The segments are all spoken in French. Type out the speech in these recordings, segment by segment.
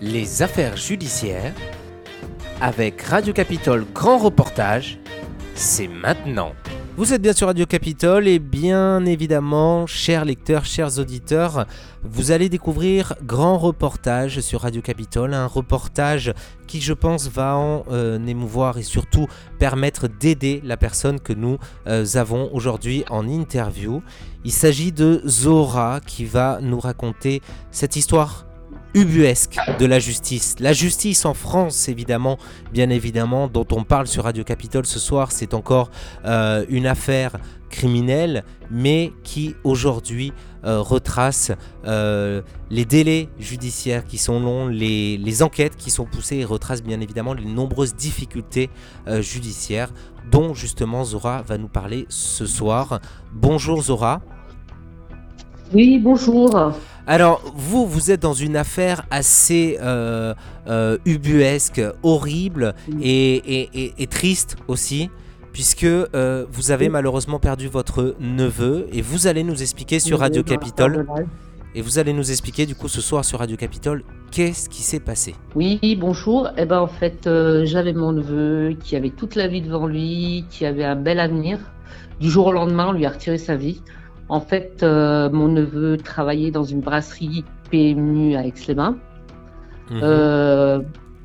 Les affaires judiciaires avec Radio Capitole Grand Reportage, c'est maintenant. Vous êtes bien sur Radio Capitole et bien évidemment, chers lecteurs, chers auditeurs, vous allez découvrir Grand Reportage sur Radio Capitole, un reportage qui je pense va en euh, émouvoir et surtout permettre d'aider la personne que nous euh, avons aujourd'hui en interview. Il s'agit de Zora qui va nous raconter cette histoire ubuesque de la justice. La justice en France, évidemment, bien évidemment, dont on parle sur Radio Capitole ce soir, c'est encore euh, une affaire criminelle, mais qui aujourd'hui euh, retrace euh, les délais judiciaires qui sont longs, les, les, enquêtes qui sont poussées et retrace bien évidemment les nombreuses difficultés judiciaires dont justement Zora va nous parler ce soir. Bonjour Zora. Oui, bonjour. Alors, vous, vous êtes dans une affaire assez euh, euh, ubuesque, horrible et, triste aussi, puisque euh, vous avez malheureusement perdu votre neveu et vous allez nous expliquer sur Radio Capitole. Et vous allez nous expliquer du coup ce soir sur Radio Capitole qu'est-ce qui s'est passé? Oui, bonjour. Eh ben en fait, j'avais mon neveu qui avait toute la vie devant lui, qui avait un bel avenir. Du jour au lendemain, on lui a retiré sa vie. En fait, euh, mon neveu travaillait dans une brasserie PMU à Aix-les-Bains. Mhm. Euh,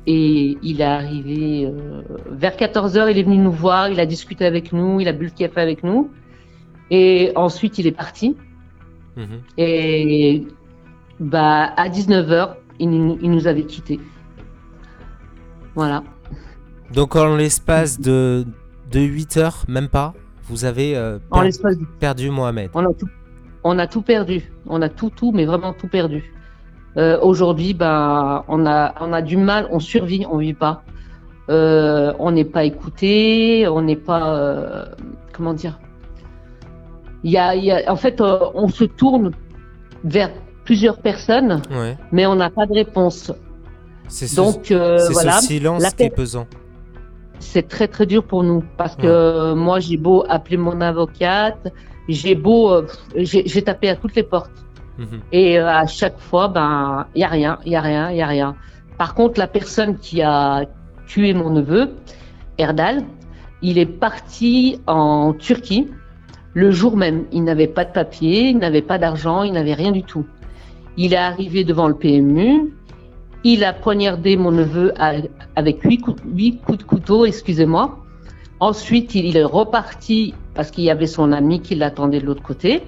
et il est arrivé euh, vers 14 h il est venu nous voir, il a discuté avec nous, il a bu le café avec nous. Et ensuite, il est parti. Mhm. Et bah, à 19 h il, il, nous avait quittés. Voilà. Donc, en l'espace de, de 8 heures, même pas? Vous avez euh, perdu Mohamed. On a, tout, on a tout perdu. On a tout, tout, mais vraiment tout perdu. Euh, aujourd'hui, bah, on, a, on a du mal, on survit, on vit pas. Euh, on n'est pas écouté, on n'est pas. comment dire? Il y a, y a, En fait, on se tourne vers plusieurs personnes, mais on n'a pas de réponse. C'est ce, Donc, voilà, ce silence qui est pesant c'est très très dur pour nous parce que moi j'ai beau appeler mon avocate, j'ai beau, euh, j'ai tapé à toutes les portes mhm. et euh, à chaque fois ben il y a rien, il y a rien, il y a rien. Par contre la personne qui a tué mon neveu, Erdal, il est parti en Turquie le jour même. Il n'avait pas de papier, il n'avait pas d'argent, il n'avait rien du tout. Il est arrivé devant le PMU, il a poignardé mon neveu avec huit coups, de couteau, excusez-moi. Ensuite, il est reparti parce qu'il y avait son ami qui l'attendait de l'autre côté.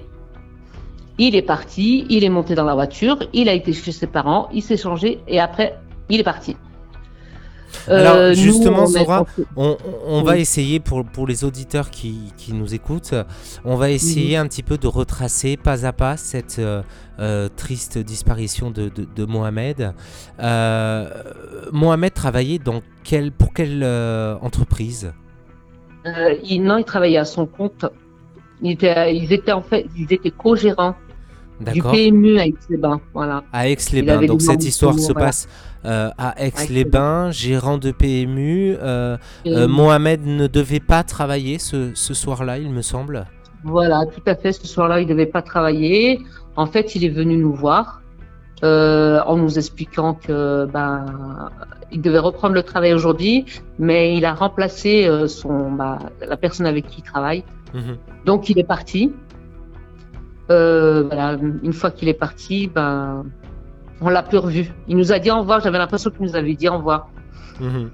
Il est parti, il est monté dans la voiture, il a été chez ses parents, il s'est changé et après, il est parti. Alors euh, justement, Zora, on, va essayer pour, pour les auditeurs qui, nous écoutent, on va essayer un petit peu de retracer pas à pas cette euh, euh, triste disparition de, de, Mohamed. Mohamed travaillait dans quel, pour quelle entreprise? Il, Non, il travaillait à son compte. Il était, ils étaient en fait, ils étaient co-gérants du PMU à Aix-les-Bains. Voilà. À Aix-les-Bains. Donc cette histoire se passe euh, à Aix-les-Bains, gérant de PMU. Euh, euh, Mohamed ne devait pas travailler ce, soir-là, il me semble. Voilà, tout à fait. Ce soir-là, il ne devait pas travailler. En fait, il est venu nous voir en nous expliquant que ben, il devait reprendre le travail aujourd'hui, mais il a remplacé son, bah, la personne avec qui il travaille. Mhm. Donc, il est parti. voilà, une fois qu'il est parti, ben, on l'a plus revu. Il nous a dit au revoir. J'avais l'impression qu'il nous avait dit au revoir. Mhm.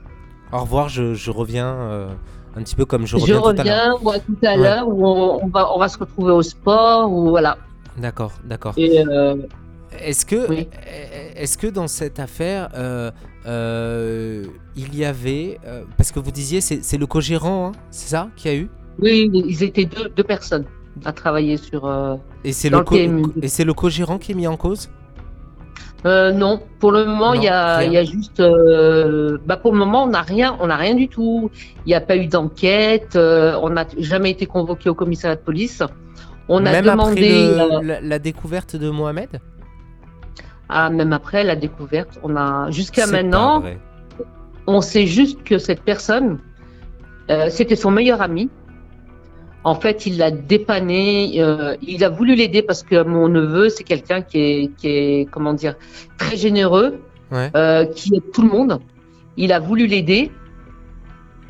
Au revoir, je, reviens euh, un petit peu comme je reviens. Je reviens, ou à tout à l'heure, où on, va, on va se retrouver au sport, ou voilà. D'accord, d'accord. Euh, est-ce que, est-ce que dans cette affaire, euh, il y avait, parce que vous disiez, c'est le co-gérant, hein, c'est ça, qui a eu? Oui, ils étaient deux, deux personnes à travailler sur. et c'est le, et c'est le co-gérant qui est mis en cause? Euh, non, pour le moment, il y, a, y a juste. Euh, bah pour le moment, on n'a rien, on n'a rien du tout. Il n'y a pas eu d'enquête. Euh, on n'a jamais été convoqué au commissariat de police. On a demandé après la, découverte de Mohamed? Ah, même après la découverte, on a jusqu'à maintenant, on sait juste que cette personne, c'était son meilleur ami. En fait, il l'a dépanné, euh, il a voulu l'aider parce que mon neveu, c'est quelqu'un qui est, qui est, comment dire, très généreux. qui aide tout le monde. Il a voulu l'aider.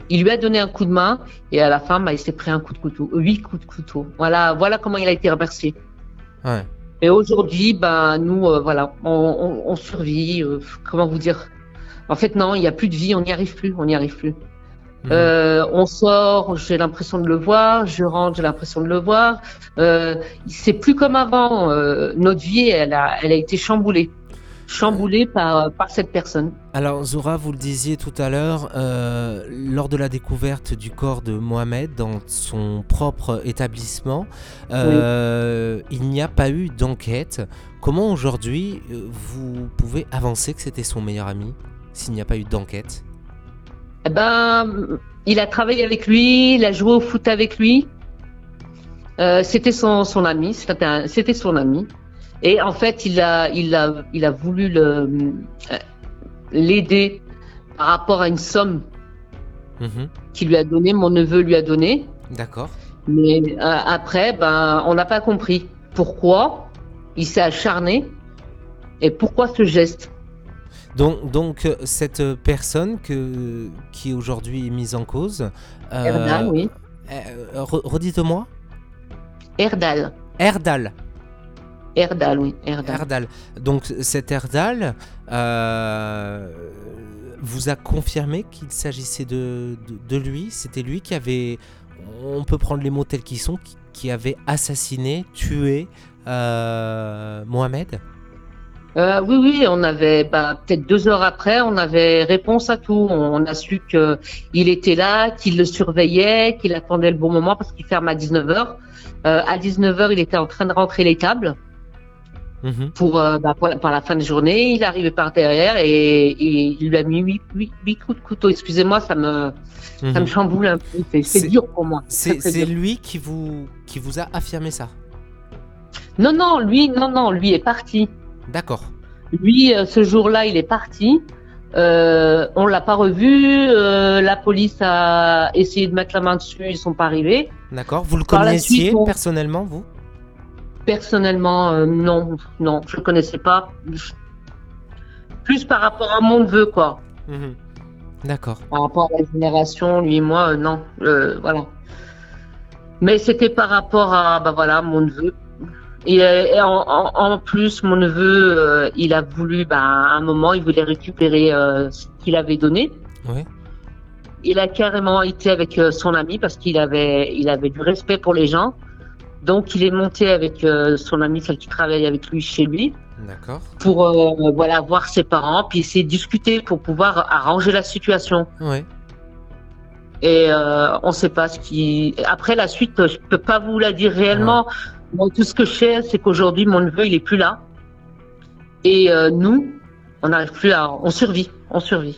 Il lui a donné un coup de main et à la fin, bah, il s'est pris un coup de couteau, huit coups de couteau. Voilà, voilà comment il a été remercié. Ouais. Et aujourd'hui, ben nous, euh, voilà, on, survit. Euh, comment vous dire En fait, non, il n'y a plus de vie. On n'y arrive plus. On n'y arrive plus. Euh, on sort, j'ai l'impression de le voir. Je rentre, j'ai l'impression de le voir. c'est plus comme avant. notre vie, elle a, elle a été chamboulée chamboulé par, par cette personne. Alors Zora, vous le disiez tout à l'heure, euh, lors de la découverte du corps de Mohamed dans son propre établissement, euh, il n'y a pas eu d'enquête. Comment aujourd'hui euh, vous pouvez avancer que c'était son meilleur ami s'il n'y a pas eu d'enquête? Eh ben, il a travaillé avec lui, il a joué au foot avec lui. c'était son, son ami, c'était son ami. Et en fait, il a, il a, il a voulu le, l'aider par rapport à une somme mhm. qu'il lui a donné, mon neveu lui a donné. D'accord. Mais euh, après, ben, on n'a pas compris pourquoi il s'est acharné et pourquoi ce geste. Donc, donc cette personne que, qui aujourd'hui est mise en cause. Euh, Erdal, oui. Euh, redites-moi. Erdal. Erdal. Erdal, oui. Erdal. Donc cet Erdal euh, vous a confirmé qu'il s'agissait de, de, lui C'était lui qui avait, on peut prendre les mots tels qu'ils sont, qui, avait assassiné, tué euh, Mohamed euh, oui, oui, on avait bah, peut-être deux heures après, on avait réponse à tout. On, a su que il était là, qu'il le surveillait, qu'il attendait le bon moment parce qu'il ferme à 19h. à 19h, il était en train de rentrer les tables. Mhm. pour, euh, bah, pour, la, fin de journée. Il arrivé par derrière et, il lui a mis huit, coups de couteau. Excusez-moi, ça me, ça me mhm. chamboule un peu. C'est dur pour moi. C'est lui qui vous, qui vous a affirmé ça? Non, non, lui, non, non, lui est parti. D'accord. Lui, euh, ce jour-là, il est parti. Euh, on l'a pas revu. Euh, la police a essayé de mettre la main dessus. Ils sont pas arrivés. D'accord. Vous le connaissiez personnellement, vous? Personnellement, euh, non, non, je connaissais pas. Plus par rapport à mon neveu, quoi. Mhm. D'accord. Par rapport à la génération, lui et moi, non, voilà. Mais c'était par rapport à, bah voilà, mon neveu. Et, en, plus, mon neveu, il a voulu, bah, à un moment, il voulait récupérer ce qu'il avait donné. Oui. Il a carrément été avec son ami parce qu'il avait, il avait du respect pour les gens. Donc, il est monté avec euh, son ami, celle qui travaille avec lui chez lui. D'accord. Pour euh, voilà voir ses parents, puis essayer de discuter pour pouvoir arranger la situation. Oui. Et euh, on ne sait pas ce qui. Après la suite, je peux pas vous la dire réellement. Tout ce que je sais, c'est qu'aujourd'hui, mon neveu, il est plus là. Et nous, on n'arrive plus à. On survit. On survit.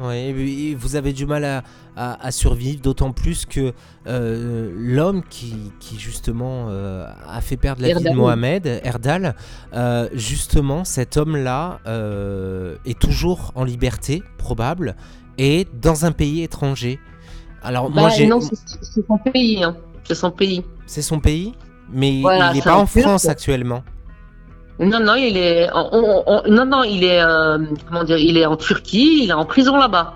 Oui, vous avez du mal à, survivre, d'autant plus que euh, l'homme qui, justement euh, a fait perdre la vie de Mohamed, Erdal, euh, justement cet homme-là est toujours en liberté, probable, et dans un pays étranger. Alors moi bah, j'ai... Non, c'est son pays, hein. c'est son pays. C'est son pays, mais il n'est pas en France actuellement. Non, non, il est, non, non, il est, euh, comment dire, il est en Turquie, il est en prison là-bas.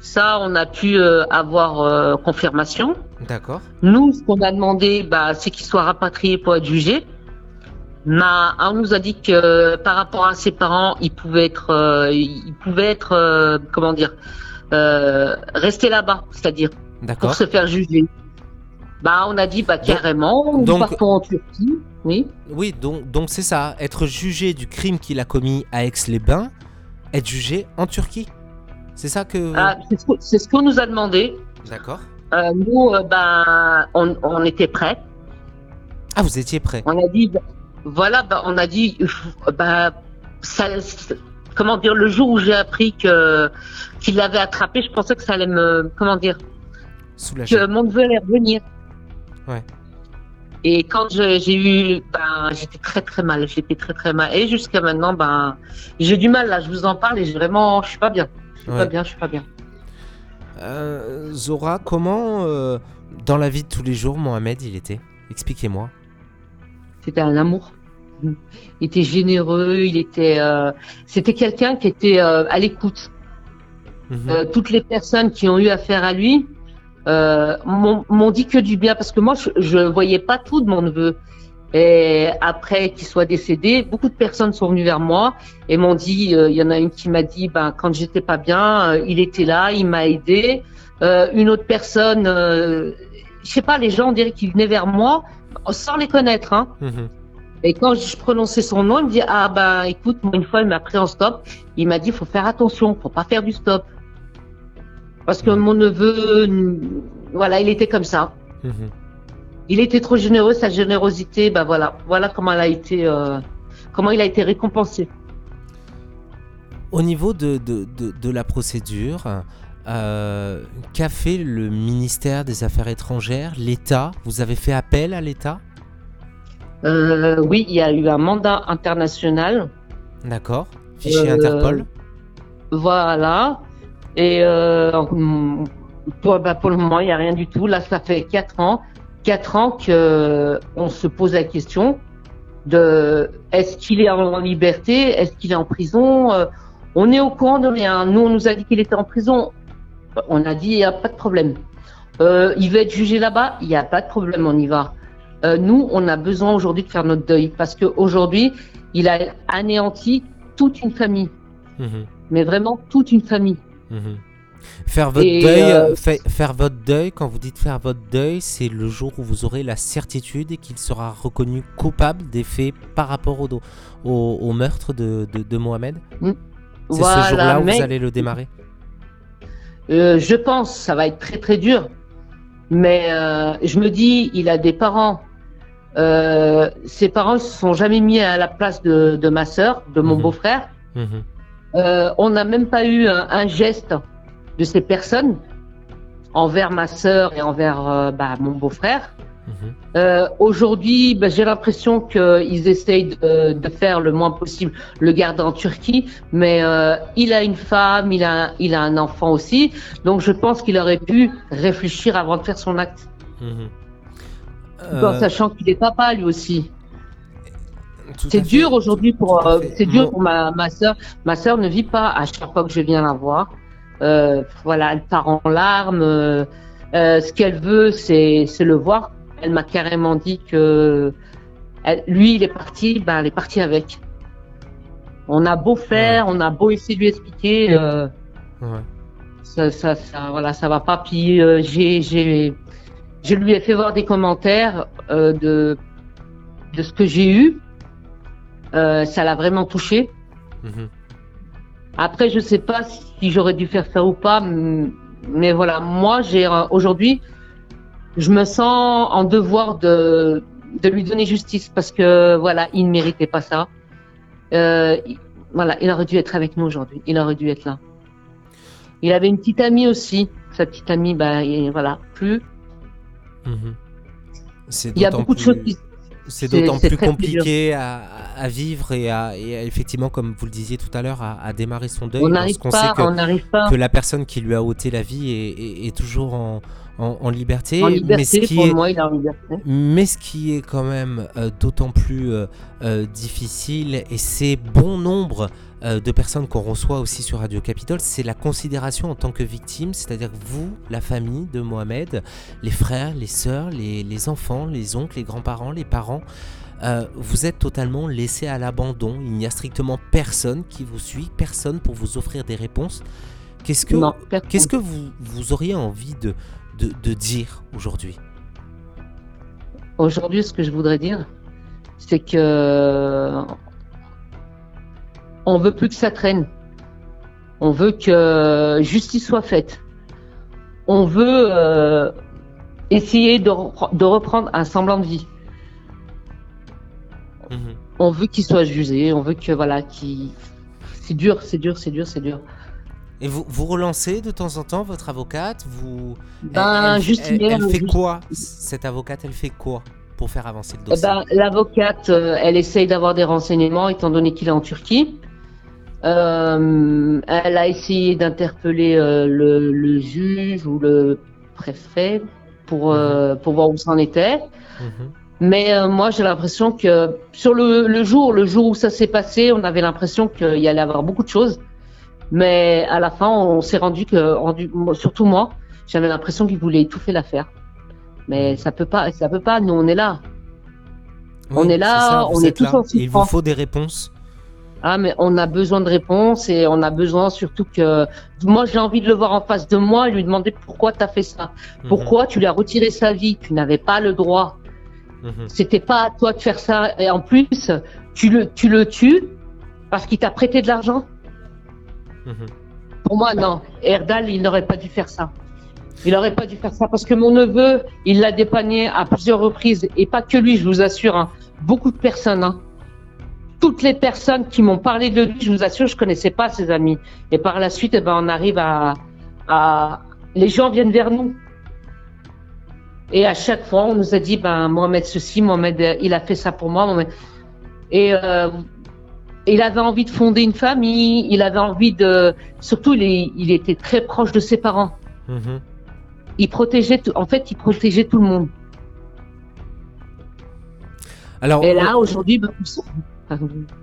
Ça, on a pu euh, avoir euh, confirmation. D'accord. Nous, ce qu'on a demandé, bah, c'est qu'il soit rapatrié pour être jugé. Mais on nous a dit que par rapport à ses parents, il pouvait être, il pouvait être, comment dire, rester là-bas, c'est-à-dire pour se faire juger. Bah, on a dit bah carrément, nous partons en Turquie. Oui. Oui, donc donc c'est ça, être jugé du crime qu'il a commis à Aix-les-Bains, être jugé en Turquie. C'est ça que. Ah, c'est ce qu'on nous a demandé. D'accord. Euh, nous, euh, ben, on, était prêts. Ah, vous étiez prêts. On a dit, voilà, ben, on a dit, ben, ça, comment dire, le jour où j'ai appris que qu'il l'avait attrapé, je pensais que ça allait me, comment dire, Soulager. que mon neveu allait revenir. Ouais. Et quand j'ai eu, ben, j'étais très très mal, j'étais très très mal. Et jusqu'à maintenant, ben, j'ai du mal là. Je vous en parle et vraiment, je suis pas bien. Je suis pas bien, je suis pas bien. Euh, Zora, comment euh, dans la vie de tous les jours, Mohamed, il était? Expliquez-moi. C'était un amour. il était généreux, il était, euh, c'était quelqu'un qui était à l'écoute. Mhm. toutes les personnes qui ont eu affaire à lui m'ont dit que du bien parce que moi je, ne voyais pas tout de mon neveu. Et après qu'il soit décédé, beaucoup de personnes sont venues vers moi et m'ont dit, il y en a une qui m'a dit, ben quand j'étais pas bien, il était là, il m'a aidé. une autre personne, je sais pas, les gens on dirait qu'ils venaient vers moi sans les connaître. Hein. Mhm. Et quand je prononçais son nom, il me dit ah ben écoute, moi une fois il m'a pris en stop. Il m'a dit faut faire attention, faut pas faire du stop. Parce que mon neveu, voilà, il était comme ça. Mhm. Il était trop généreux, sa générosité, ben voilà, voilà comment elle a été, euh, comment il a été récompensé. Au niveau de, de, de la procédure, euh, qu'a fait le ministère des Affaires étrangères, l'État? Vous avez fait appel à l'État? Euh, Oui, il y a eu un mandat international. D'accord. Fichier Interpol? Voilà. Et pour, bah, pour, le moment, il n'y a rien du tout. Là, ça fait 4 ans. 4 ans qu'on se pose la question de est-ce qu'il est en liberté? Est-ce qu'il est en prison? On est au courant de rien. Nous, on nous a dit qu'il était en prison. On a dit, il n'y a pas de problème. Euh, il veut être jugé là-bas, il n'y a pas de problème, on y va. Euh, nous, on a besoin aujourd'hui de faire notre deuil parce qu'aujourd'hui, il a anéanti toute une famille. Mhm. Mais vraiment toute une famille. Mhm. Faire votre deuil, euh, faire votre deuil, quand vous dites faire votre deuil, c'est le jour où vous aurez la certitude qu'il sera reconnu coupable des faits par rapport au, au, meurtre de, Mohamed. Mm. C'est ce jour-là où vous allez le démarrer. Euh, je pense, ça va être très très dur. Mais euh, je me dis, il a des parents. Euh, ses parents ne se sont jamais mis à la place de, de ma sœur, de mon mhm. beau-frère. Mhm. on n'a même pas eu un, geste de ces personnes envers ma sœur et envers bah, mon beau-frère. Mhm. Euh, aujourd'hui, bah, j'ai l'impression qu'ils essayent de, faire le moins possible le garder en Turquie, mais euh, il a une femme, il a, il a un enfant aussi, donc je pense qu'il aurait pu réfléchir avant de faire son acte, mhm. en euh, sachant qu'il est papa lui aussi. C'est dur aujourd'hui pour, c'est dur pour ma, ma soeur. Ma soeur ne vit pas à chaque fois que je viens la voir. voilà, elle part en larmes. ce qu'elle veut, c'est le voir elle m'a carrément dit que lui, il est parti, ben, elle est partie avec. On a beau faire, on a beau essayer de lui expliquer, euh, ça, ça, ça, voilà, ça va pas. Puis euh, j'ai, j'ai, je lui ai fait voir des commentaires euh, de de ce que j'ai eu. Ça l'a vraiment touché. Mhm. Après, je sais pas si j'aurais dû faire ça ou pas, mais voilà, moi, j'ai aujourd'hui, je me sens en devoir de, de lui donner justice parce que voilà, il ne méritait pas ça. Euh, voilà, il aurait dû être avec nous aujourd'hui. Il aurait dû être là. Il avait une petite amie aussi. Sa petite amie, bah, voilà, plus. Mhm. Il y a beaucoup de choses qui c'est d'autant plus compliqué à, vivre et à, effectivement, comme vous le disiez tout à l'heure, à, démarrer son deuil. On n'arrive pas, que, on n'arrive pas. que la personne qui lui a ôté la vie est, toujours en, en, liberté. mais ce qui est, moi, il est en liberté. Mais ce qui est quand même euh, d'autant plus euh, euh, difficile, et c'est bon nombre euh, de personnes qu'on reçoit aussi sur Radio Capitole, c'est la considération en tant que victime, c'est-à-dire que vous, la famille de Mohamed, les frères, les sœurs, les, enfants, les oncles, les grands-parents, les parents, euh, vous êtes totalement laissé à l'abandon. Il n'y a strictement personne qui vous suit, personne pour vous offrir des réponses. Qu'est-ce que, qu'est-ce que vous, vous, auriez envie de, de dire aujourd'hui? Aujourd'hui, ce que je voudrais dire, c'est que on veut plus que ça traîne. On veut que justice soit faite. On veut euh, essayer de, reprendre un semblant de vie. Mhm. On veut qu'il soit jugé. On veut que voilà, qui. C'est dur, c'est dur, c'est dur, c'est dur. Et vous, vous relancez de temps en temps votre avocate Vous. Ben, elle, elle, fait quoi Cette avocate, elle fait quoi pour faire avancer le dossier? ben, L'avocate, euh, elle essaye d'avoir des renseignements étant donné qu'il est en Turquie. Euh, elle a essayé d'interpeller euh, le, juge ou le préfet pour, euh, mhm. pour voir où c'en était. Mhm. Mais euh, moi, j'ai l'impression que sur le, jour, le jour où ça s'est passé, on avait l'impression qu'il y allait avoir beaucoup de choses. Mais à la fin, on s'est rendu que, rendu, surtout moi, j'avais l'impression qu'il voulait étouffer l'affaire. Mais ça peut pas, ça peut pas. Nous, on est là. on est là, on est tous en Il vous faut des réponses. Ah, mais on a besoin de réponses et on a besoin surtout que moi j'ai envie de le voir en face de moi et lui demander pourquoi tu as fait ça, mhm. pourquoi tu lui as retiré sa vie, tu n'avais pas le droit. Mhm. C'était pas à toi de faire ça. Et en plus, tu le, tu le tues parce qu'il t'a prêté de l'argent? Mhm. Pour moi, non. Erdal, il n'aurait pas dû faire ça. Il n'aurait pas dû faire ça parce que mon neveu, il l'a dépanné à plusieurs reprises et pas que lui, je vous assure. Hein. beaucoup de personnes. Hein. Toutes les personnes qui m'ont parlé de lui, je vous assure, je connaissais pas ses amis. Et par la suite, eh ben, on arrive à, à, les gens viennent vers nous. Et à chaque fois, on nous a dit, ben, Mohamed ceci, Mohamed, euh, il a fait ça pour moi. Et euh, il avait envie de fonder une famille, il avait envie de... Surtout, il, il était très proche de ses parents. Mhm. Il protégeait, tout... en fait, il protégeait tout le monde. Alors, et là, aujourd'hui, ben,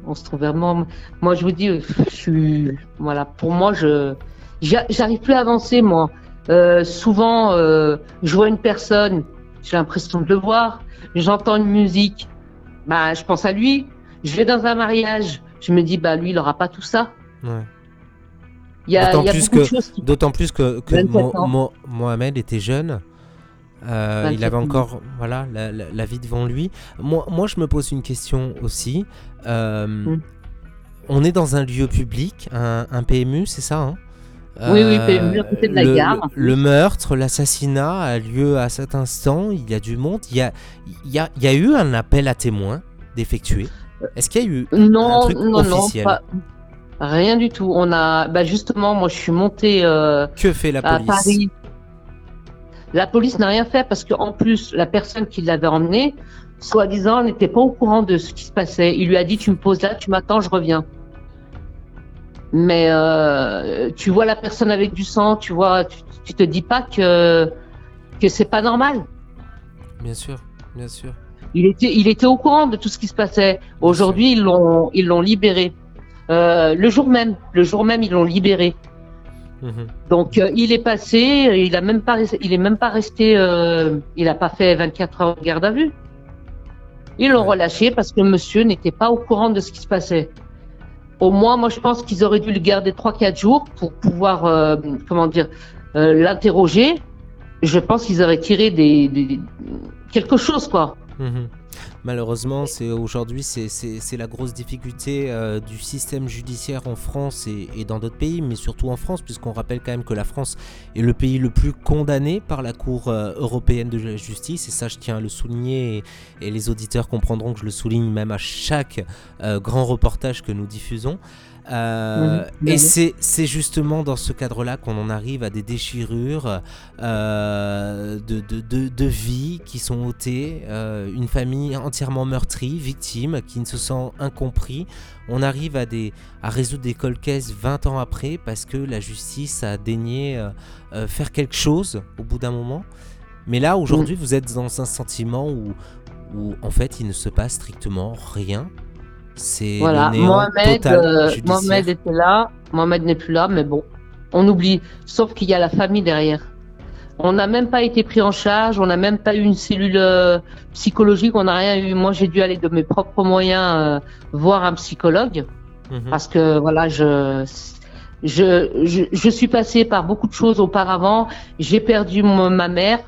on se trouve vraiment... Moi, je vous dis, je suis... Voilà, pour moi, je... J'arrive plus à avancer, moi. Euh, souvent, euh, je vois une personne, j'ai l'impression de le voir. J'entends une musique, bah, je pense à lui. Je vais dans un mariage, je me dis, bah, lui, il n'aura pas tout ça. Ouais. Il y a, d'autant, plus que, d'autant plus que, Mohamed était jeune. Euh, il avait encore voilà la, vie devant lui. Moi, moi, je me pose une question aussi. Mm. On est dans un lieu public, un, un PMU, c'est ça hein? Oui, oui, à côté de la le, gare. Le, meurtre, l'assassinat a lieu à cet instant. Il y a du monde. Il y a, il y a, il y a eu un appel à témoins d'effectuer. Est-ce qu'il y a eu non, un truc non, officiel? non, Rien du tout. On a, bah justement, moi, je suis montée. Euh, que fait la police? À Paris. La police n'a rien fait parce qu'en plus, la personne qui l'avait emmené, soi-disant, n'était pas au courant de ce qui se passait. Il lui a dit "Tu me poses là, tu m'attends, je reviens." Mais euh, tu vois la personne avec du sang, tu vois, tu, te dis pas que que c'est pas normal. Bien sûr, bien sûr. Il était, il était au courant de tout ce qui se passait. Aujourd'hui, ils l'ont, ils l'ont libéré. Euh, le jour même, le jour même, ils l'ont libéré. Mhm. Donc, euh, il est passé, il a même pas, il est même pas resté, euh, il a pas fait 24 heures de garde à vue. Ils l'ont relâché parce que monsieur n'était pas au courant de ce qui se passait. Au moins, moi, je pense qu'ils auraient dû le garder 3-4 jours pour pouvoir, euh, comment dire, l'interroger. Je pense qu'ils auraient tiré des, quelque chose, quoi. Mhm. Malheureusement, c'est aujourd'hui c'est la grosse difficulté euh, du système judiciaire en France et, dans d'autres pays, mais surtout en France, puisqu'on rappelle quand même que la France est le pays le plus condamné par la Cour euh, européenne de la justice, et ça je tiens à le souligner, et, les auditeurs comprendront que je le souligne même à chaque euh, grand reportage que nous diffusons. Euh, et c'est justement dans ce cadre-là qu'on en arrive à des déchirures euh, de, de, de, vie qui sont ôtées, euh, une famille entièrement meurtrie, victime, qui ne se sent incompris. On arrive à, des, à résoudre des cold 20 ans après parce que la justice a daigné faire quelque chose au bout d'un moment. Mais là, aujourd'hui, mm. vous êtes dans un sentiment où, où, en fait, il ne se passe strictement rien c'est voilà. Mohamed, euh, Mohamed était là, Mohamed n'est plus là, mais bon, on oublie. Sauf qu'il y a la famille derrière. On n'a même pas été pris en charge, on n'a même pas eu une cellule euh, psychologique, on n'a rien eu. Moi, j'ai dû aller de mes propres moyens euh, voir un psychologue mhm. parce que voilà, je, je, je, je suis passé par beaucoup de choses auparavant. J'ai perdu ma mère,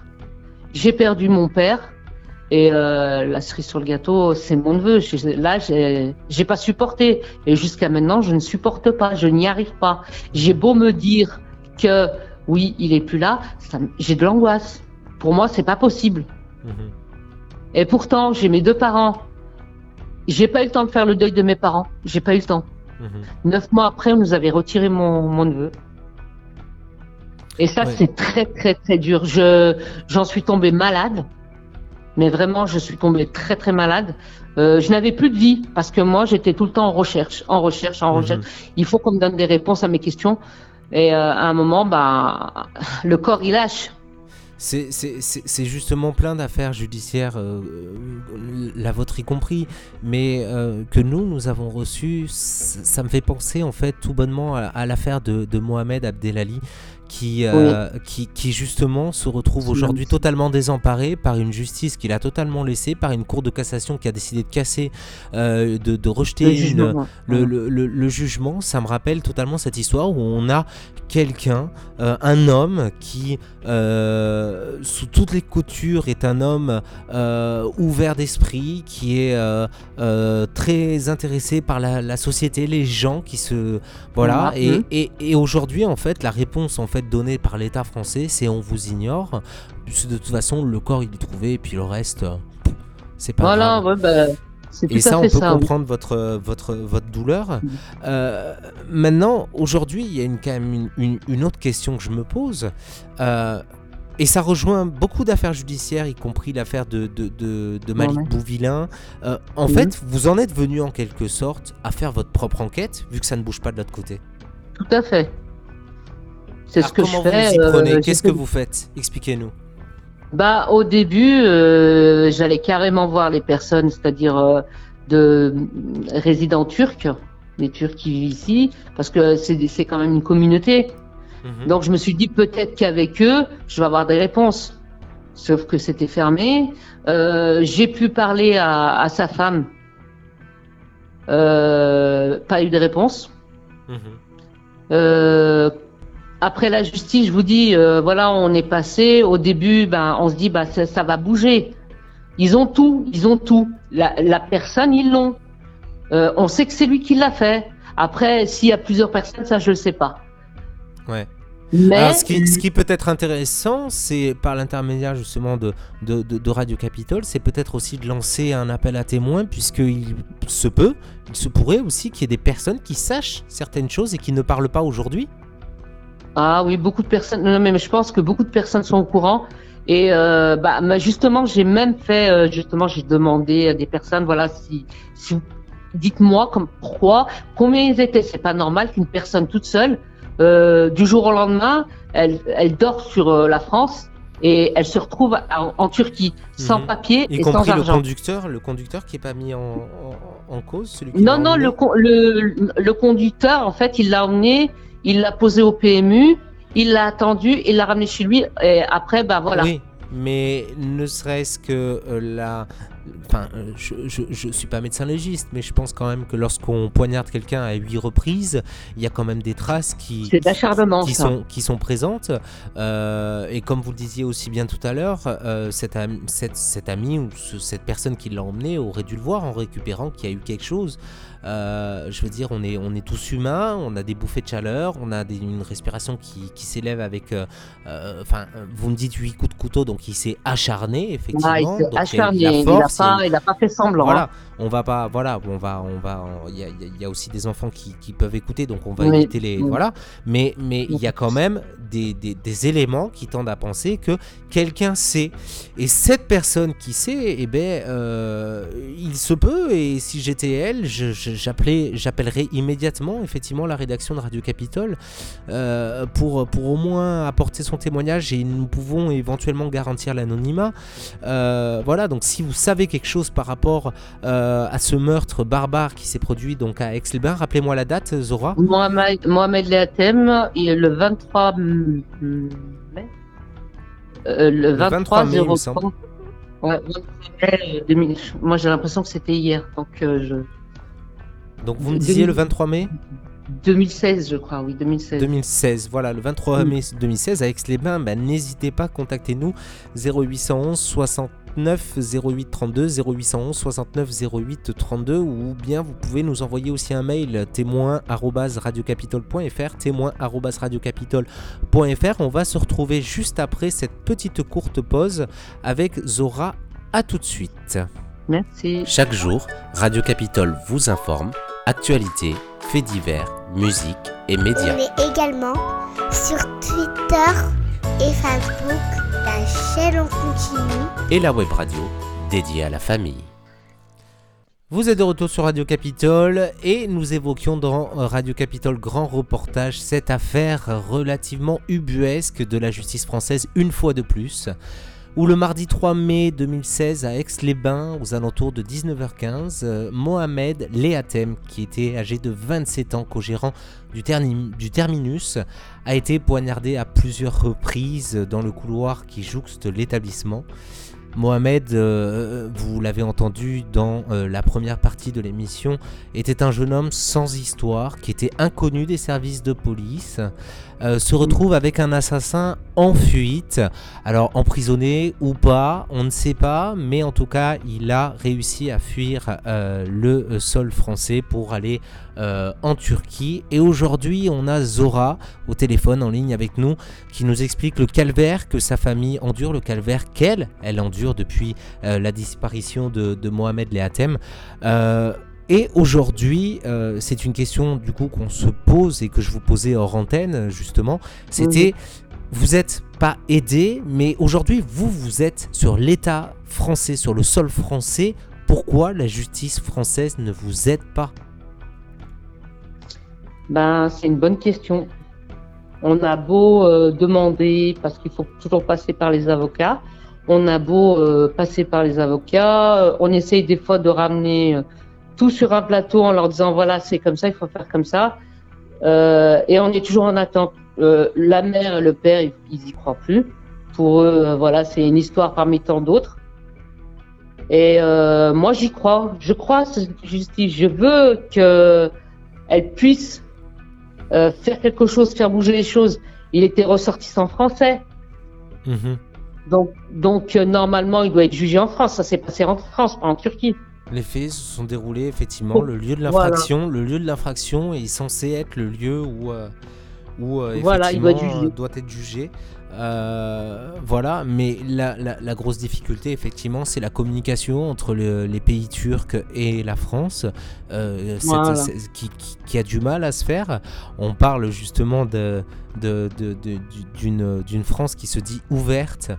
j'ai perdu mon père. Et euh, la cerise sur le gâteau, c'est mon neveu. Là, j'ai pas supporté. Et jusqu'à maintenant, je ne supporte pas. Je n'y arrive pas. J'ai beau me dire que oui, il est plus là, j'ai de l'angoisse. Pour moi, c'est pas possible. Mhm. Et pourtant, j'ai mes deux parents. J'ai pas eu le temps de faire le deuil de mes parents. J'ai pas eu le temps. Mhm. Neuf mois après, on nous avait retiré mon, mon neveu. Et ça, c'est très, très, très dur. Je, j'en suis tombée malade. Mais vraiment, je suis tombée très très malade. Euh, je n'avais plus de vie parce que moi, j'étais tout le temps en recherche, en recherche, en mhm. recherche. Il faut qu'on me donne des réponses à mes questions. Et euh, à un moment, bah, le corps il lâche. c'est justement plein d'affaires judiciaires, euh, la vôtre y compris, mais euh, que nous, nous avons reçu, ça me fait penser en fait tout bonnement à, l'affaire de, de, Mohamed Abdelali, qui, euh, qui, qui, justement se retrouve aujourd'hui totalement désemparé par une justice qu'il a totalement laissée, par une cour de cassation qui a décidé de casser, euh, de, de, rejeter le, jugement. Le, le, le, jugement. Ça me rappelle totalement cette histoire où on a quelqu'un, euh, un homme qui, sous toutes les coutures, est un homme ouvert d'esprit, qui est très intéressé par la, la, société, les gens qui se... Voilà. Et, et, et aujourd'hui, en fait, la réponse, en fait, donné par l'État français, c'est on vous ignore. De toute façon, le corps il est trouvé et puis le reste, c'est pas voilà, grave. Bah, et ça, on peut comprendre votre, votre, votre douleur. Mm. Euh, maintenant, aujourd'hui, il y a une, quand même une, autre question que je me pose. Euh, et ça rejoint beaucoup d'affaires judiciaires, y compris l'affaire de, de, de, Malik Bouvillain. Euh, en mm. fait, vous en êtes venu en quelque sorte à faire votre propre enquête, vu que ça ne bouge pas de l'autre côté? Tout à fait. C'est ce que je fais. Euh, Qu'est-ce que vous faites Expliquez-nous. Bah, au début, euh, j'allais carrément voir les personnes, c'est-à-dire euh, de résidents turcs, les Turcs qui vivent ici, parce que c'est quand même une communauté. Mhm. Donc, je me suis dit peut-être qu'avec eux, je vais avoir des réponses. Sauf que c'était fermé. J'ai pu parler à, sa femme. pas eu de réponse. Mhm. Après la justice, je vous dis, euh, voilà, on est passé. Au début, ben, on se dit, bah, ça, va bouger. Ils ont tout, ils ont tout. La, personne, ils l'ont. Euh, on sait que c'est lui qui l'a fait. Après, s'il y a plusieurs personnes, ça, je ne sais pas. Ouais. Mais... ce, qui, ce qui peut être intéressant, c'est par l'intermédiaire justement de, de, de, Radio Capitole, c'est peut-être aussi de lancer un appel à témoins, puisqu'il se peut, il se pourrait aussi qu'il y ait des personnes qui sachent certaines choses et qui ne parlent pas aujourd'hui. Ah oui, beaucoup de personnes. Non, mais je pense que beaucoup de personnes sont au courant. Et euh, bah, justement, j'ai même fait, euh, justement, j'ai demandé à des personnes, voilà, si, si dites-moi comme pourquoi, combien ils étaient. C'est pas normal qu'une personne toute seule, euh, du jour au lendemain, elle, elle dort sur euh, la France et elle se retrouve en, Turquie sans mhm. papier y et sans argent. le conducteur, le conducteur qui est pas mis en, en, cause, celui qui Non, non, le, le, le conducteur, en fait, il l'a emmené il l'a posé au PMU, il l'a attendu, il l'a ramené chez lui, et après, bah voilà. Oui, mais ne serait-ce que euh, la. Enfin, euh, je, je, suis pas médecin légiste, mais je pense quand même que lorsqu'on poignarde quelqu'un à huit reprises, il y a quand même des traces qui, qui, sont, qui sont présentes. Euh, et comme vous le disiez aussi bien tout à l'heure, cet, ami, cet, ami ou cette personne qui l'a emmené aurait dû le voir en récupérant qu'il y a eu quelque chose. Euh, je veux dire, on est, on est tous humains, on a des bouffées de chaleur, on a une respiration qui, qui s'élève avec. Euh, euh, enfin, vous me dites 8 coups de couteau, donc il s'est acharné, effectivement. Ah, il s'est acharné, il n'a pas, pas, fait semblant. Voilà, hein. on va pas. Voilà, on va. On va il y, y, a aussi des enfants qui, qui, peuvent écouter, donc on va éviter les. Voilà, mais mais il y a quand même des, des, des, éléments qui tendent à penser que quelqu'un sait. Et cette personne qui sait, eh ben, il se peut, et si j'étais elle, je j'appellerai immédiatement effectivement la rédaction de Radio Capitole euh, pour, pour au moins apporter son témoignage et nous pouvons éventuellement garantir l'anonymat. Euh, voilà, donc si vous savez quelque chose par rapport euh, à ce meurtre barbare qui s'est produit donc à Aix-les-Bains, rappelez-moi la date, Zora. Mohamed, Mohamed Leatem, le 23 mai. le 23, mai, Ouais, moi j'ai l'impression que c'était hier, donc je. Donc vous me disiez le 23 mai? 2016, je crois, oui, 2016. 2016, voilà, le 23 mai 2016, avec les bains, ben, n'hésitez pas, contactez-nous 0811 69 08 32, 0811 69 08 32, ou bien vous pouvez nous envoyer aussi un mail témoin@radiocapitole.fr, témoin@radiocapitole.fr. On va se retrouver juste après cette petite courte pause avec Zora. À tout de suite. Merci. Chaque jour, Radio Capitole vous informe actualité, faits divers, musique et médias. On est également sur Twitter et Facebook, et la web radio dédiée à la famille. Vous êtes de retour sur Radio Capitole et nous évoquions dans Radio Capitole Grand Reportage cette affaire relativement ubuesque de la justice française une fois de plus où le mardi 3 mai 2016 à Aix-les-Bains, aux alentours de 19h15, euh, Mohamed Léatem, qui était âgé de 27 ans, co-gérant du, du, terminus, a été poignardé à plusieurs reprises dans le couloir qui jouxte l'établissement. Mohamed, euh, vous l'avez entendu dans euh, la première partie de l'émission, était un jeune homme sans histoire, qui était inconnu des services de police, euh, se retrouve avec un assassin en fuite. Alors emprisonné ou pas, on ne sait pas, mais en tout cas, il a réussi à fuir le sol français pour aller en Turquie. Et aujourd'hui, on a Zora au téléphone en ligne avec nous qui nous explique le calvaire que sa famille endure, le calvaire qu'elle, elle endure depuis euh, la disparition de, Mohamed Lehatem. Euh, et aujourd'hui, euh, c'est une question du coup qu'on se pose et que je vous posais hors antenne justement. C'était, vous n'êtes pas aidé, mais aujourd'hui vous vous êtes sur l'État français, sur le sol français. Pourquoi la justice française ne vous aide pas? Ben c'est une bonne question. On a beau demander parce qu'il faut toujours passer par les avocats. On a beau euh, passer par les avocats, euh, on essaye des fois de ramener euh, tout sur un plateau en leur disant voilà c'est comme ça, il faut faire comme ça, et on est toujours en attente. la mère et le père ils, y croient plus. Pour eux voilà c'est une histoire parmi tant d'autres. Et moi j'y crois, je crois à cette justice. Je veux que elle puisse faire quelque chose, faire bouger les choses. Il était ressortissant français. Mmh. Donc, donc euh, normalement, il doit être jugé en France. Ça s'est passé en France, pas en Turquie. Les faits se sont déroulés effectivement. le lieu de l'infraction, le lieu de l'infraction est censé être le lieu où, euh, où euh, voilà, il doit, doit, être jugé. voilà, mais la, la, grosse difficulté, effectivement, c'est la communication entre les pays turcs et la France, qui, qui, a du mal à se faire. On parle justement de, d'une de, France qui se dit ouverte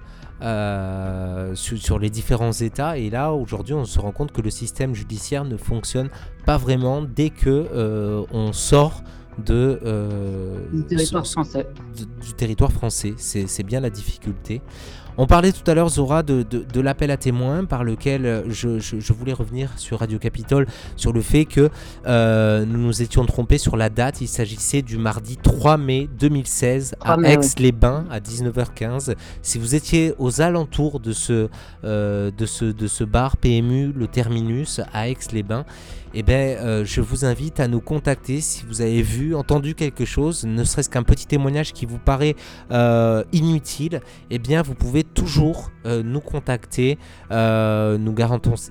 euh, sur, les différents États. Et là, aujourd'hui, on se rend compte que le système judiciaire ne fonctionne pas vraiment dès que euh, on sort de, euh, du territoire français. du territoire français. C'est bien la difficulté. On parlait tout à l'heure, Zora, de, l'appel à témoins par lequel euh, je, voulais revenir sur Radio Capitole sur le fait que euh, nous nous étions trompés sur la date. Il s'agissait du mardi 3 mai 2016 à Aix-les-Bains à 19h15. Si vous étiez aux alentours de ce, euh, de ce, de ce bar PMU, le Terminus à Aix-les-Bains, eh ben, euh, je vous invite à nous contacter si vous avez vu, entendu quelque chose, ne serait-ce qu'un petit témoignage qui vous paraît euh, inutile, eh bien, vous pouvez toujours euh, nous contacter. nous,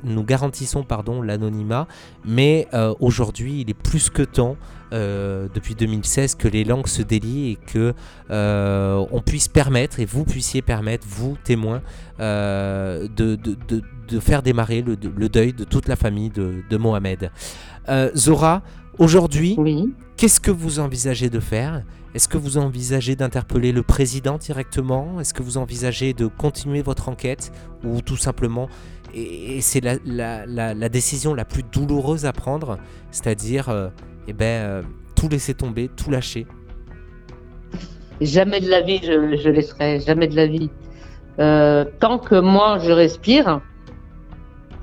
nous garantissons l'anonymat, mais aujourd'hui, il est plus que temps. Depuis 2016 que les langues se délient et que on puisse permettre et vous puissiez permettre vous témoins de, de de faire démarrer le, deuil de toute la famille de, Mohamed. Euh, Zora, aujourd'hui, qu'est-ce que vous envisagez de faire? Est-ce que vous envisagez d'interpeller le président directement? Est-ce que vous envisagez de continuer votre enquête? Ou tout simplement, et, c'est la, décision la plus douloureuse à prendre, c'est-à-dire euh, eh ben, euh, tout laisser tomber, tout lâcher Jamais de la vie, je, laisserai, jamais de la vie. tant que moi je respire,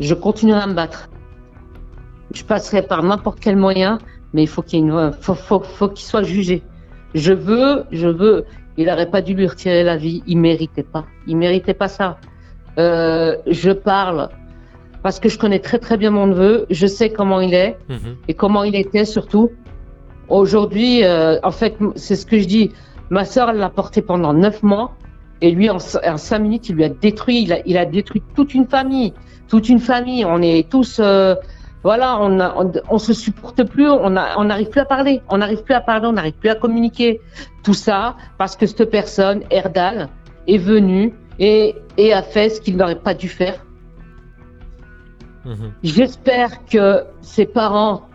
je continuerai à me battre. Je passerai par n'importe quel moyen, mais il faut qu'il faut, faut, qu'il soit jugé. Je veux, je veux. Il n'aurait pas dû lui retirer la vie. Il méritait pas. Il méritait pas ça. Euh, je parle parce que je connais très très bien mon neveu. Je sais comment il est mhm. et comment il était surtout. Aujourd'hui, euh, en fait, c'est ce que je dis. Ma soeur, elle l'a porté pendant neuf mois. Et lui, en, cinq minutes, il lui a détruit, il a, il a détruit toute une famille, toute une famille. On est tous, euh, voilà, on, on, on, se supporte plus, on n'arrive plus à parler, on n'arrive plus à parler, on n'arrive plus à communiquer. Tout ça parce que cette personne, Erdal, est venue et, et a fait ce qu'il n'aurait pas dû faire. Mhm. J'espère que ses parents,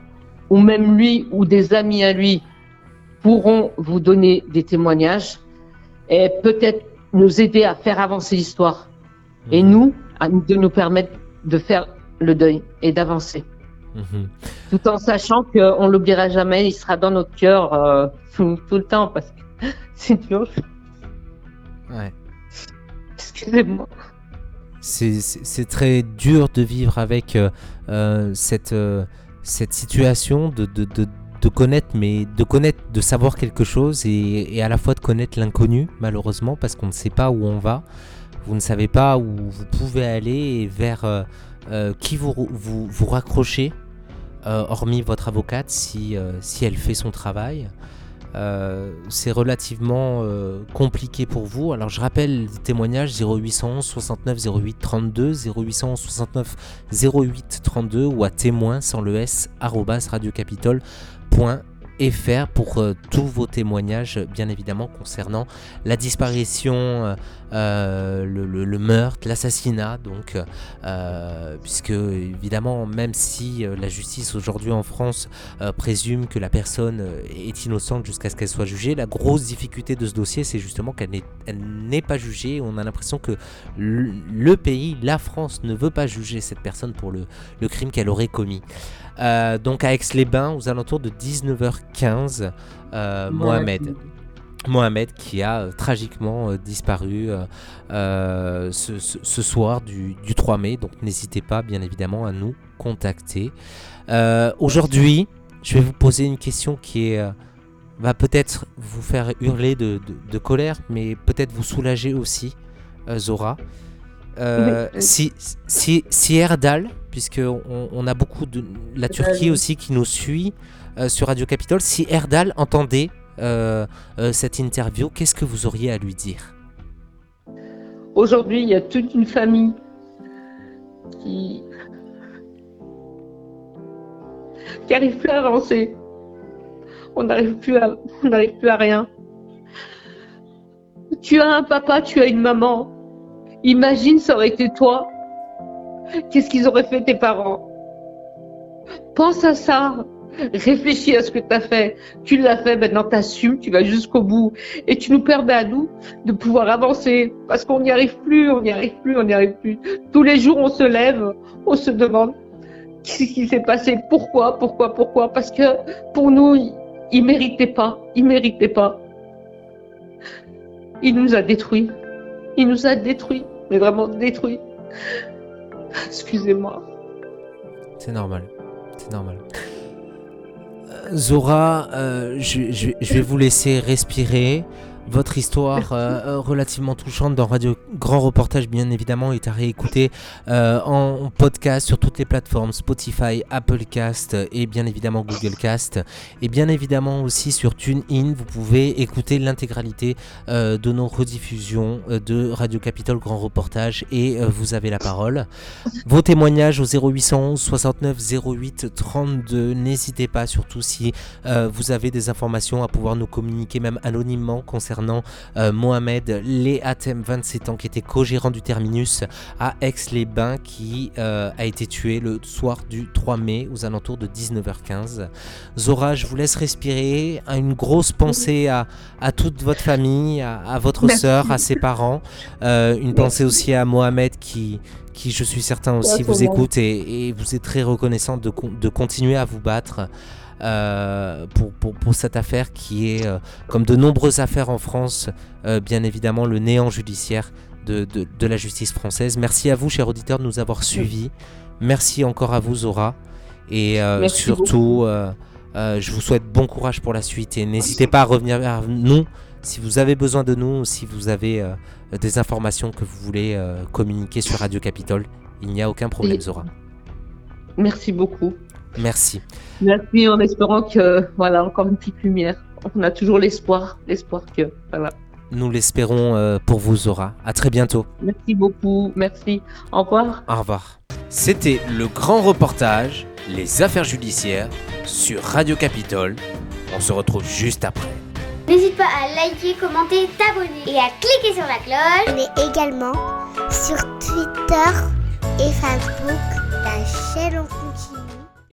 ou même lui, ou des amis à lui, pourront vous donner des témoignages et peut-être nous aider à faire avancer l'histoire. Et mhm. nous, à, de nous permettre de faire le deuil et d'avancer. Mhm. Tout en sachant qu'on l'oubliera jamais, il sera dans notre cœur euh, tout, le temps parce que c'est dur. Ouais. Excusez-moi. C'est très dur de vivre avec euh, euh, cette, cette situation de, de, de, de, connaître, mais de connaître, de savoir quelque chose et, à la fois de connaître l'inconnu, malheureusement, parce qu'on ne sait pas où on va. Vous ne savez pas où vous pouvez aller et vers qui vous, vous, vous raccrochez euh, hormis votre avocate, si, euh, si elle fait son travail. Euh, c'est relativement compliqué pour vous. Alors je rappelle les témoignages 0811 69 08 32, 0811 69 08 32 ou à témoin sans le s radiocapitole.fr faire pour euh, tous vos témoignages, bien évidemment, concernant la disparition, euh, euh, le, meurtre, l'assassinat. Donc, puisque évidemment, même si la justice aujourd'hui en France présume que la personne est innocente jusqu'à ce qu'elle soit jugée, la grosse difficulté de ce dossier, c'est justement qu'elle n'est pas jugée. On a l'impression que le, pays, la France, ne veut pas juger cette personne pour le crime qu'elle aurait commis. Euh, donc à Aix-les-Bains, aux alentours de 19h15, euh, Mohamed. Mohamed qui a euh, tragiquement disparu ce, soir du, 3 mai. Donc n'hésitez pas bien évidemment à nous contacter. Aujourd'hui, je vais vous poser une question qui va peut-être vous faire hurler de, colère, mais peut-être vous soulager aussi, Zora. Si, si, si Erdal, puisqu'on on a beaucoup de la Turquie aussi qui nous suit euh, sur Radio Capitole. Si Erdal entendait euh, euh, cette interview, qu'est-ce que vous auriez à lui dire? Aujourd'hui, il y a toute une famille qui qui n'arrive plus à avancer. On n'arrive plus à on n'arrive plus à rien. Tu as un papa, tu as une maman. Imagine, ça aurait été toi Qu'est-ce qu'ils auraient fait tes parents? Pense à ça. Réfléchis à ce que tu as fait. Tu l'as fait, maintenant t'assumes, tu vas jusqu'au bout. Et tu nous permets à nous de pouvoir avancer. Parce qu'on n'y arrive plus, on n'y arrive plus, on n'y arrive plus. Tous les jours, on se lève, on se demande qu'est-ce qui s'est passé, pourquoi, pourquoi, pourquoi. Parce que pour nous, il méritait pas, il méritait pas. Il nous a détruits. Il nous a détruits, vraiment détruits. Excusez-moi. C'est normal. C'est normal. Euh, Zora, euh, je, vais vous laisser respirer. Votre histoire euh, euh, relativement touchante dans Radio Grand Reportage, bien évidemment, est à réécouter euh, en podcast sur toutes les plateformes Spotify, Applecast et bien évidemment Google Cast. Et bien évidemment aussi sur TuneIn, vous pouvez écouter l'intégralité de nos rediffusions de Radio Capitole Grand Reportage et vous avez la parole. Vos témoignages au 0811 69 08 32. N'hésitez pas, surtout si vous avez des informations à pouvoir nous communiquer même anonymement concernant concernant euh, Mohamed Léatem, 27 ans, qui était co-gérant du terminus à Aix-les-Bains, qui euh, a été tué le soir du 3 mai aux alentours de 19h15. Zora, je vous laisse respirer. Une grosse pensée à, toute votre famille, à, votre sœur, à ses parents. Euh, une pensée aussi à Mohamed qui qui je suis certain aussi vous écoute et, vous êtes très reconnaissant de, de continuer à vous battre. Euh, pour, pour, cette affaire qui est, euh, comme de nombreuses affaires en France, euh, bien évidemment le néant judiciaire de, de, la justice française. Merci à vous, chers auditeurs, de nous avoir suivis. Merci encore à vous, Zora. Et surtout, je vous souhaite bon courage pour la suite. Et n'hésitez pas à revenir vers nous si vous avez besoin de nous, si vous avez des informations que vous voulez communiquer sur Radio Capitole. Il n'y a aucun problème, Zora. Merci beaucoup. Merci. Merci en espérant que, voilà, encore une petite lumière. On a toujours l'espoir, l'espoir que, voilà. Nous l'espérons euh, pour vous, Zora. À très bientôt. Merci beaucoup. Merci. Au revoir. Au revoir. C'était le grand reportage Les affaires judiciaires sur Radio Capitole. On se retrouve juste après. N'hésite pas à liker, commenter, t'abonner et à cliquer sur la cloche. On est également sur Twitter et Facebook. La chaîne en continue.